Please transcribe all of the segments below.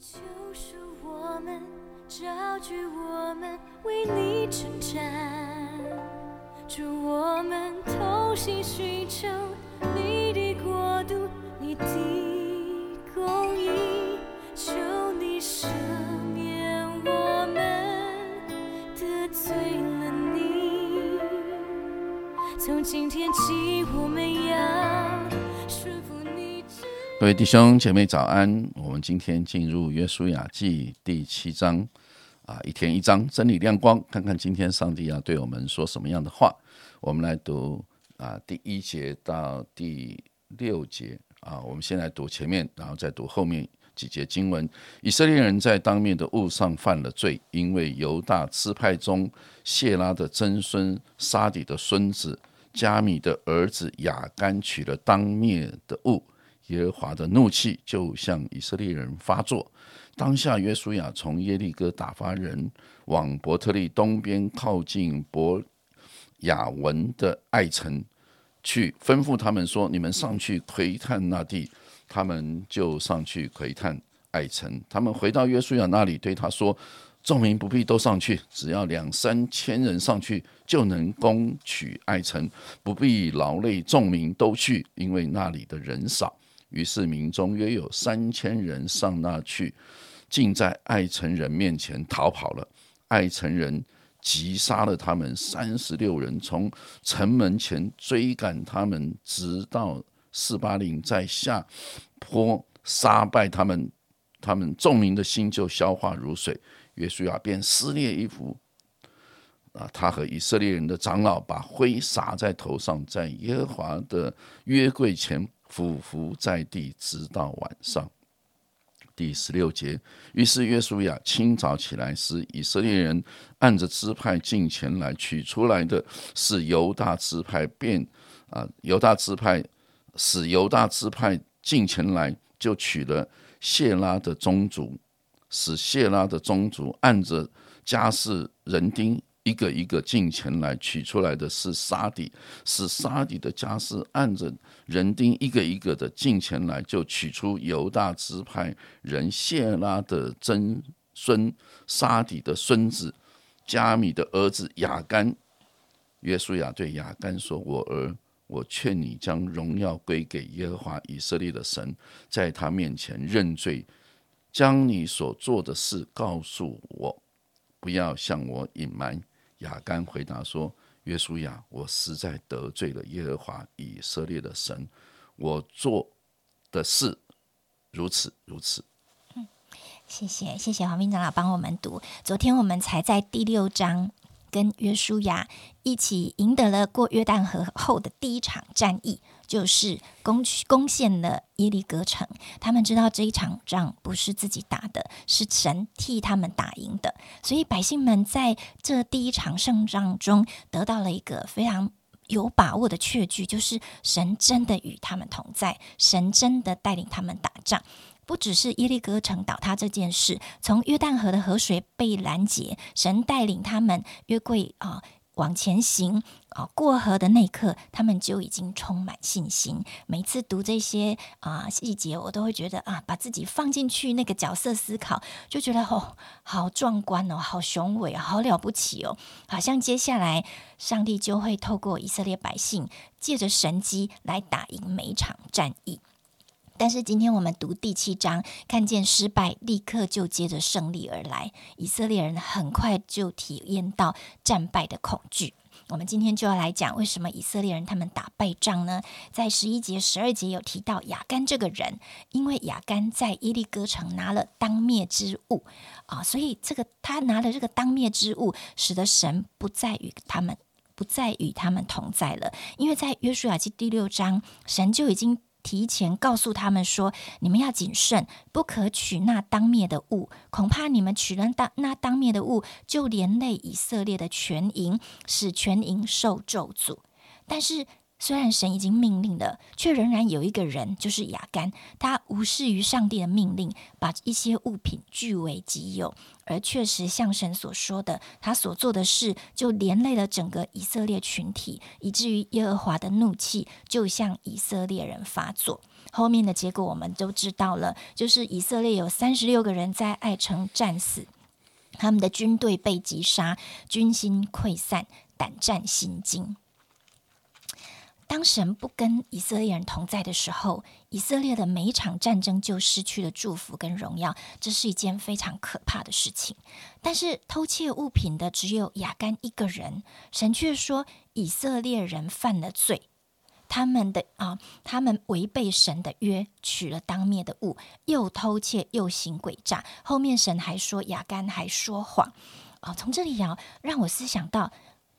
救赎我们，招聚我们，为你征战。祝我们同心寻求你的国度，你的公义，求你赦免我们得罪了你。从今天起，我们要顺服各位弟兄姐妹早安！我们今天进入约书亚记第七章啊，一天一章，真理亮光，看看今天上帝要对我们说什么样的话。我们来读啊第一节到第六节啊，我们先来读前面，然后再读后面几节经文。以色列人在当面的物上犯了罪，因为犹大支派中谢拉的曾孙沙底的孙子加米的儿子亚干取了当面的物。耶和华的怒气就向以色列人发作。当下，约书亚从耶利哥打发人往伯特利东边靠近伯雅文的爱城去，吩咐他们说：“你们上去窥探那地。”他们就上去窥探爱城。他们回到约书亚那里，对他说：“众民不必都上去，只要两三千人上去，就能攻取爱城，不必劳累众民都去，因为那里的人少。”于是民中约有三千人上那去，竟在爱城人面前逃跑了。爱城人急杀了他们三十六人，从城门前追赶他们，直到四八岭，在下坡杀败他们。他们众民的心就消化如水。约书亚便撕裂衣服，啊，他和以色列人的长老把灰撒在头上，在耶和华的约柜前。俯伏在地，直到晚上。第十六节，于是约书亚清早起来，使以色列人按着支派进前来，取出来的是犹大支派，便啊，犹大支派使犹大支派进前来，就取了谢拉的宗族，使谢拉的宗族按着家世人丁。一个一个进前来取出来的是沙底，是沙底的家是按着人丁一个一个的进前来，就取出犹大支派人谢拉的曾孙沙底的孙子加米的儿子雅干。约书亚对雅干说：“我儿，我劝你将荣耀归给耶和华以色列的神，在他面前认罪，将你所做的事告诉我，不要向我隐瞒。”亚干回答说：“约书亚，我实在得罪了耶和华以色列的神，我做的事如此如此。”嗯，谢谢谢谢黄明长老帮我们读。昨天我们才在第六章跟约书亚一起赢得了过约旦河后的第一场战役。就是攻攻陷了耶利哥城，他们知道这一场仗不是自己打的，是神替他们打赢的，所以百姓们在这第一场胜仗中得到了一个非常有把握的确据，就是神真的与他们同在，神真的带领他们打仗。不只是耶利哥城倒塌这件事，从约旦河的河水被拦截，神带领他们约柜啊。往前行啊，过河的那一刻，他们就已经充满信心。每次读这些啊细节，我都会觉得啊，把自己放进去那个角色思考，就觉得哦，好壮观哦，好雄伟，好了不起哦，好像接下来上帝就会透过以色列百姓，借着神机来打赢每一场战役。但是今天我们读第七章，看见失败立刻就接着胜利而来，以色列人很快就体验到战败的恐惧。我们今天就要来讲，为什么以色列人他们打败仗呢？在十一节、十二节有提到亚干这个人，因为亚干在耶利哥城拿了当灭之物啊，所以这个他拿了这个当灭之物，使得神不再与他们不再与他们同在了。因为在约书亚记第六章，神就已经。提前告诉他们说：“你们要谨慎，不可取那当灭的物。恐怕你们取了当那当灭的物，就连累以色列的全营，使全营受咒诅。但是虽然神已经命令了，却仍然有一个人，就是亚干，他无视于上帝的命令，把一些物品据为己有，而确实像神所说的，他所做的事就连累了整个以色列群体，以至于耶和华的怒气就向以色列人发作。后面的结果我们都知道了，就是以色列有三十六个人在爱城战死，他们的军队被击杀，军心溃散，胆战心惊。当神不跟以色列人同在的时候，以色列的每一场战争就失去了祝福跟荣耀，这是一件非常可怕的事情。但是偷窃物品的只有亚干一个人，神却说以色列人犯了罪，他们的啊，他们违背神的约，取了当灭的物，又偷窃又行诡诈。后面神还说亚干还说谎啊，从这里啊，让我思想到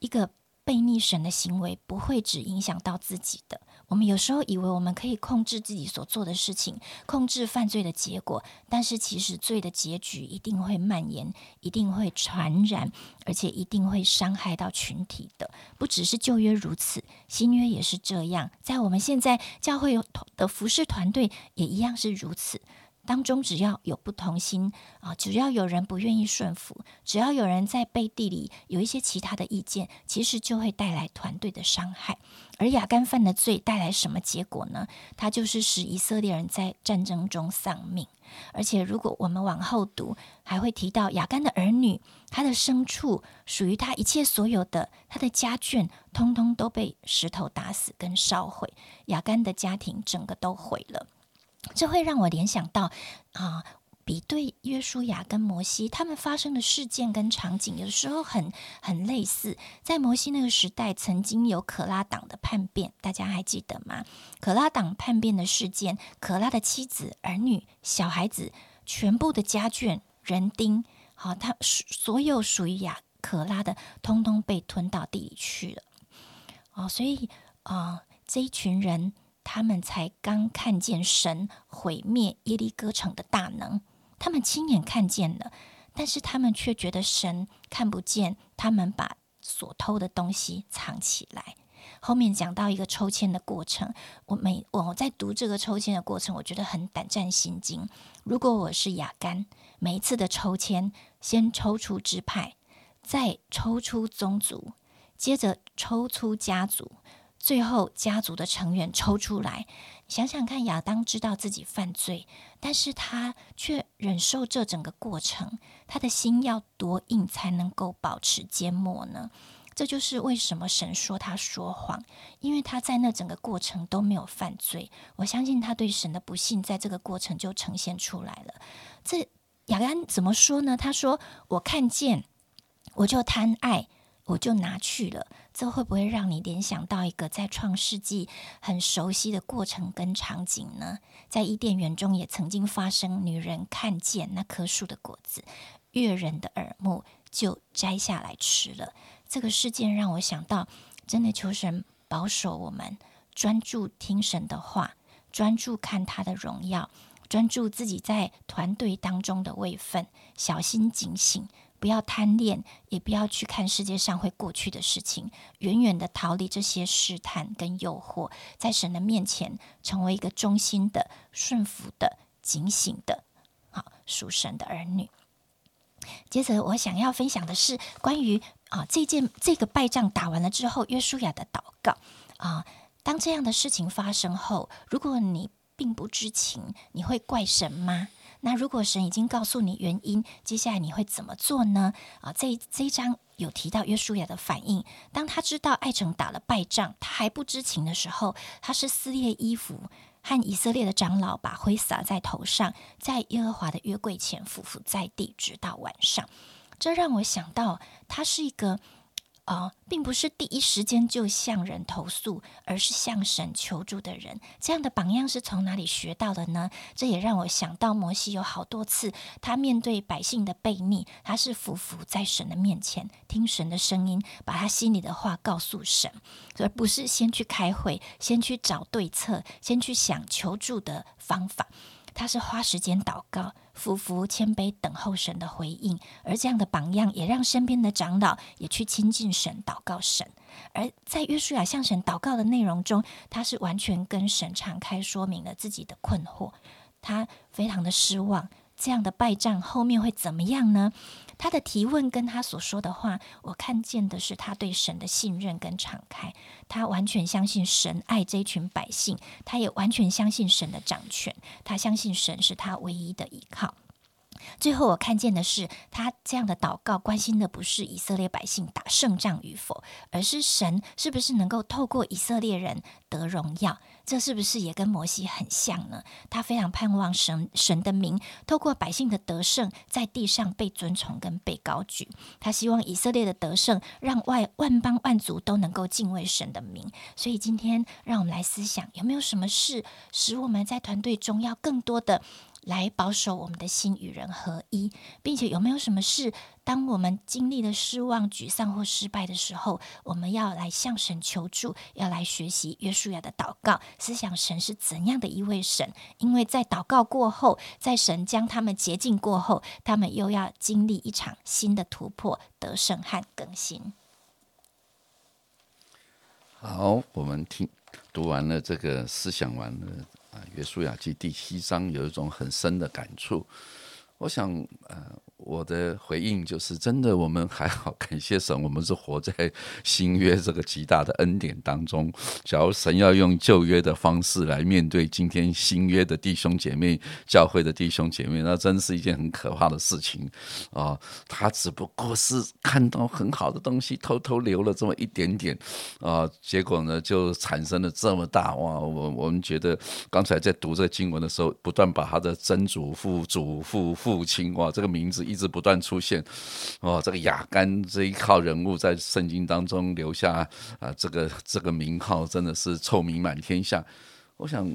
一个。背逆神的行为不会只影响到自己的。我们有时候以为我们可以控制自己所做的事情，控制犯罪的结果，但是其实罪的结局一定会蔓延，一定会传染，而且一定会伤害到群体的。不只是旧约如此，新约也是这样。在我们现在教会的服饰团队也一样是如此。当中只要有不同心啊，只要有人不愿意顺服，只要有人在背地里有一些其他的意见，其实就会带来团队的伤害。而亚干犯的罪带来什么结果呢？他就是使以色列人在战争中丧命。而且如果我们往后读，还会提到亚干的儿女，他的牲畜，属于他一切所有的，他的家眷，通通都被石头打死跟烧毁。亚干的家庭整个都毁了。这会让我联想到啊，比对约书亚跟摩西他们发生的事件跟场景，有时候很很类似。在摩西那个时代，曾经有可拉党的叛变，大家还记得吗？可拉党叛变的事件，可拉的妻子、儿女、小孩子，全部的家眷、人丁，好，他所有属于亚可拉的，通通被吞到地里去了。哦，所以啊，这一群人。他们才刚看见神毁灭耶利哥城的大能，他们亲眼看见了，但是他们却觉得神看不见，他们把所偷的东西藏起来。后面讲到一个抽签的过程，我每我在读这个抽签的过程，我觉得很胆战心惊。如果我是雅干，每一次的抽签，先抽出支派，再抽出宗族，接着抽出家族。最后，家族的成员抽出来，想想看，亚当知道自己犯罪，但是他却忍受这整个过程，他的心要多硬才能够保持缄默呢？这就是为什么神说他说谎，因为他在那整个过程都没有犯罪。我相信他对神的不信，在这个过程就呈现出来了。这亚当怎么说呢？他说：“我看见，我就贪爱。”我就拿去了，这会不会让你联想到一个在创世纪很熟悉的过程跟场景呢？在伊甸园中也曾经发生，女人看见那棵树的果子，悦人的耳目，就摘下来吃了。这个事件让我想到，真的求神保守我们，专注听神的话，专注看他的荣耀，专注自己在团队当中的位分，小心警醒。不要贪恋，也不要去看世界上会过去的事情，远远的逃离这些试探跟诱惑，在神的面前成为一个忠心的、顺服的、警醒的，好属神的儿女。接着，我想要分享的是关于啊这件这个败仗打完了之后，约书亚的祷告啊。当这样的事情发生后，如果你并不知情，你会怪神吗？那如果神已经告诉你原因，接下来你会怎么做呢？啊，这这一章有提到约书亚的反应。当他知道爱城打了败仗，他还不知情的时候，他是撕裂衣服，和以色列的长老把灰撒在头上，在耶和华的约柜前匍匐在地，直到晚上。这让我想到，他是一个。啊，并不是第一时间就向人投诉，而是向神求助的人。这样的榜样是从哪里学到的呢？这也让我想到摩西有好多次，他面对百姓的悖逆，他是匍匐在神的面前，听神的声音，把他心里的话告诉神，而不是先去开会，先去找对策，先去想求助的方法。他是花时间祷告，夫妇谦卑等候神的回应，而这样的榜样也让身边的长老也去亲近神，祷告神。而在约书亚向神祷告的内容中，他是完全跟神敞开说明了自己的困惑，他非常的失望。这样的败仗后面会怎么样呢？他的提问跟他所说的话，我看见的是他对神的信任跟敞开。他完全相信神爱这一群百姓，他也完全相信神的掌权，他相信神是他唯一的依靠。最后，我看见的是，他这样的祷告，关心的不是以色列百姓打胜仗与否，而是神是不是能够透过以色列人得荣耀。这是不是也跟摩西很像呢？他非常盼望神神的名透过百姓的得胜，在地上被尊崇跟被高举。他希望以色列的得胜，让外万邦万族都能够敬畏神的名。所以今天，让我们来思想，有没有什么事使我们在团队中要更多的？来保守我们的心与人合一，并且有没有什么事？当我们经历了失望、沮丧或失败的时候，我们要来向神求助，要来学习约书亚的祷告，思想神是怎样的一位神。因为在祷告过后，在神将他们洁净过后，他们又要经历一场新的突破、得胜和更新。好，我们听读完了这个，思想完了。啊，《约书亚记》第七章有一种很深的感触，我想，呃。我的回应就是：真的，我们还好，感谢神，我们是活在新约这个极大的恩典当中。假如神要用旧约的方式来面对今天新约的弟兄姐妹、教会的弟兄姐妹，那真是一件很可怕的事情啊！他只不过是看到很好的东西，偷偷留了这么一点点啊，结果呢，就产生了这么大哇！我我们觉得刚才在读这经文的时候，不断把他的曾祖父、祖父、父亲哇，这个名字一。直不断出现，哦，这个雅干这一号人物在圣经当中留下啊，这个这个名号真的是臭名满天下。我想，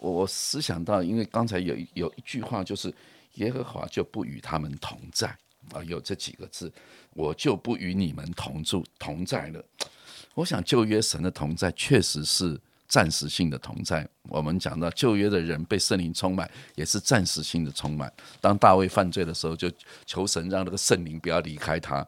我思想到，因为刚才有有一句话，就是耶和华就不与他们同在啊，有这几个字，我就不与你们同住同在了。我想旧约神的同在确实是。暂时性的同在，我们讲到旧约的人被圣灵充满，也是暂时性的充满。当大卫犯罪的时候，就求神让那个圣灵不要离开他。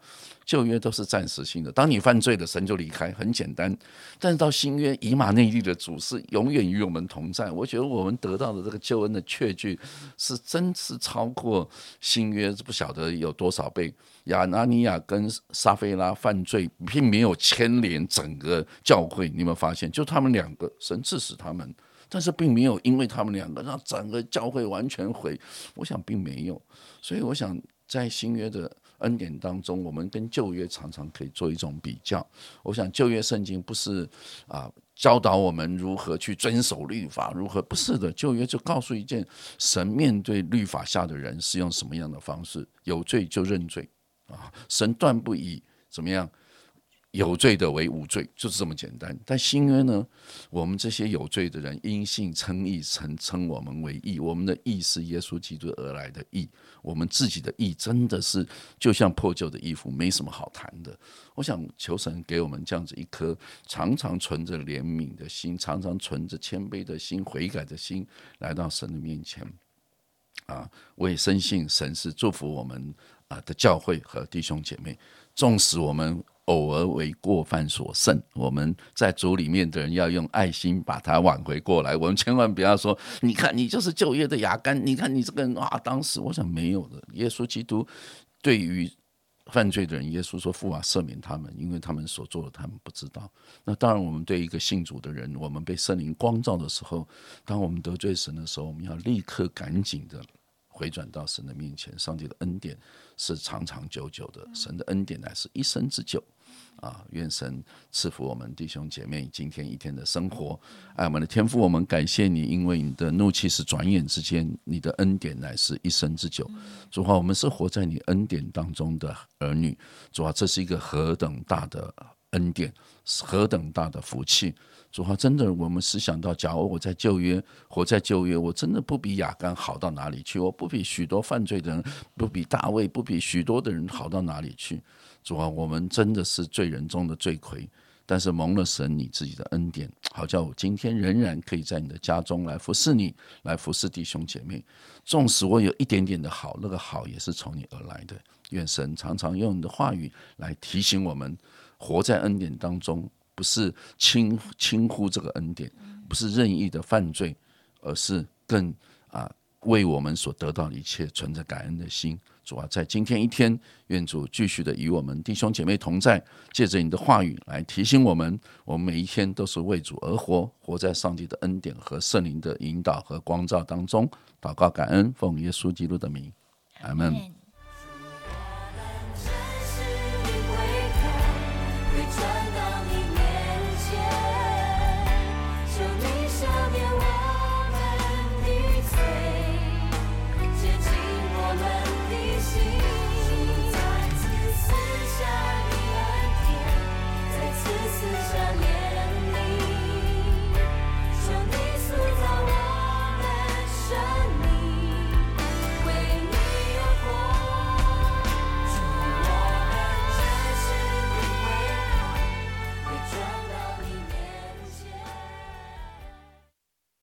旧约都是暂时性的，当你犯罪了，神就离开，很简单。但是到新约，以马内利的主是永远与我们同在。我觉得我们得到的这个救恩的确据，是真是超过新约，不晓得有多少倍。亚拿尼亚跟撒菲拉犯罪，并没有牵连整个教会。你有没有发现？就他们两个，神赐死他们，但是并没有因为他们两个让整个教会完全毁。我想并没有。所以我想在新约的。恩典当中，我们跟旧约常常可以做一种比较。我想旧约圣经不是啊教导我们如何去遵守律法，如何不是的。旧约就告诉一件，神面对律法下的人是用什么样的方式，有罪就认罪啊，神断不以怎么样。有罪的为无罪，就是这么简单。但新约呢？我们这些有罪的人因信称义，称称我们为义。我们的义是耶稣基督而来的义。我们自己的义真的是就像破旧的衣服，没什么好谈的。我想求神给我们这样子一颗常常存着怜悯的心，常常存着谦卑的心、悔改的心，来到神的面前。啊，我也深信神是祝福我们啊的教会和弟兄姐妹，纵使我们。偶尔为过犯所胜，我们在主里面的人要用爱心把它挽回过来。我们千万不要说，你看你就是旧约的牙干，你看你这个人啊，当时我想没有的。耶稣基督对于犯罪的人，耶稣说父啊赦免他们，因为他们所做的他们不知道。那当然，我们对一个信主的人，我们被圣灵光照的时候，当我们得罪神的时候，我们要立刻赶紧的回转到神的面前。上帝的恩典是长长久久的，神的恩典乃是一生之久。啊，愿神赐福我们弟兄姐妹今天一天的生活。爱我们的天父，我们感谢你，因为你的怒气是转眼之间，你的恩典乃是一生之久。主啊，我们是活在你恩典当中的儿女。主啊，这是一个何等大的恩典，何等大的福气。主啊，真的，我们思想到，假如我在旧约，活在旧约，我真的不比亚干好到哪里去，我不比许多犯罪的人，不比大卫，不比许多的人好到哪里去。主啊，我们真的是罪人中的罪魁，但是蒙了神你自己的恩典，好叫我今天仍然可以在你的家中来服侍你，来服侍弟兄姐妹。纵使我有一点点的好，那个好也是从你而来的。愿神常常用你的话语来提醒我们，活在恩典当中，不是轻轻忽这个恩典，不是任意的犯罪，而是更啊为我们所得到的一切存着感恩的心。主啊，在今天一天，愿主继续的与我们弟兄姐妹同在，借着你的话语来提醒我们，我们每一天都是为主而活，活在上帝的恩典和圣灵的引导和光照当中。祷告感恩，奉耶稣基督的名，阿门。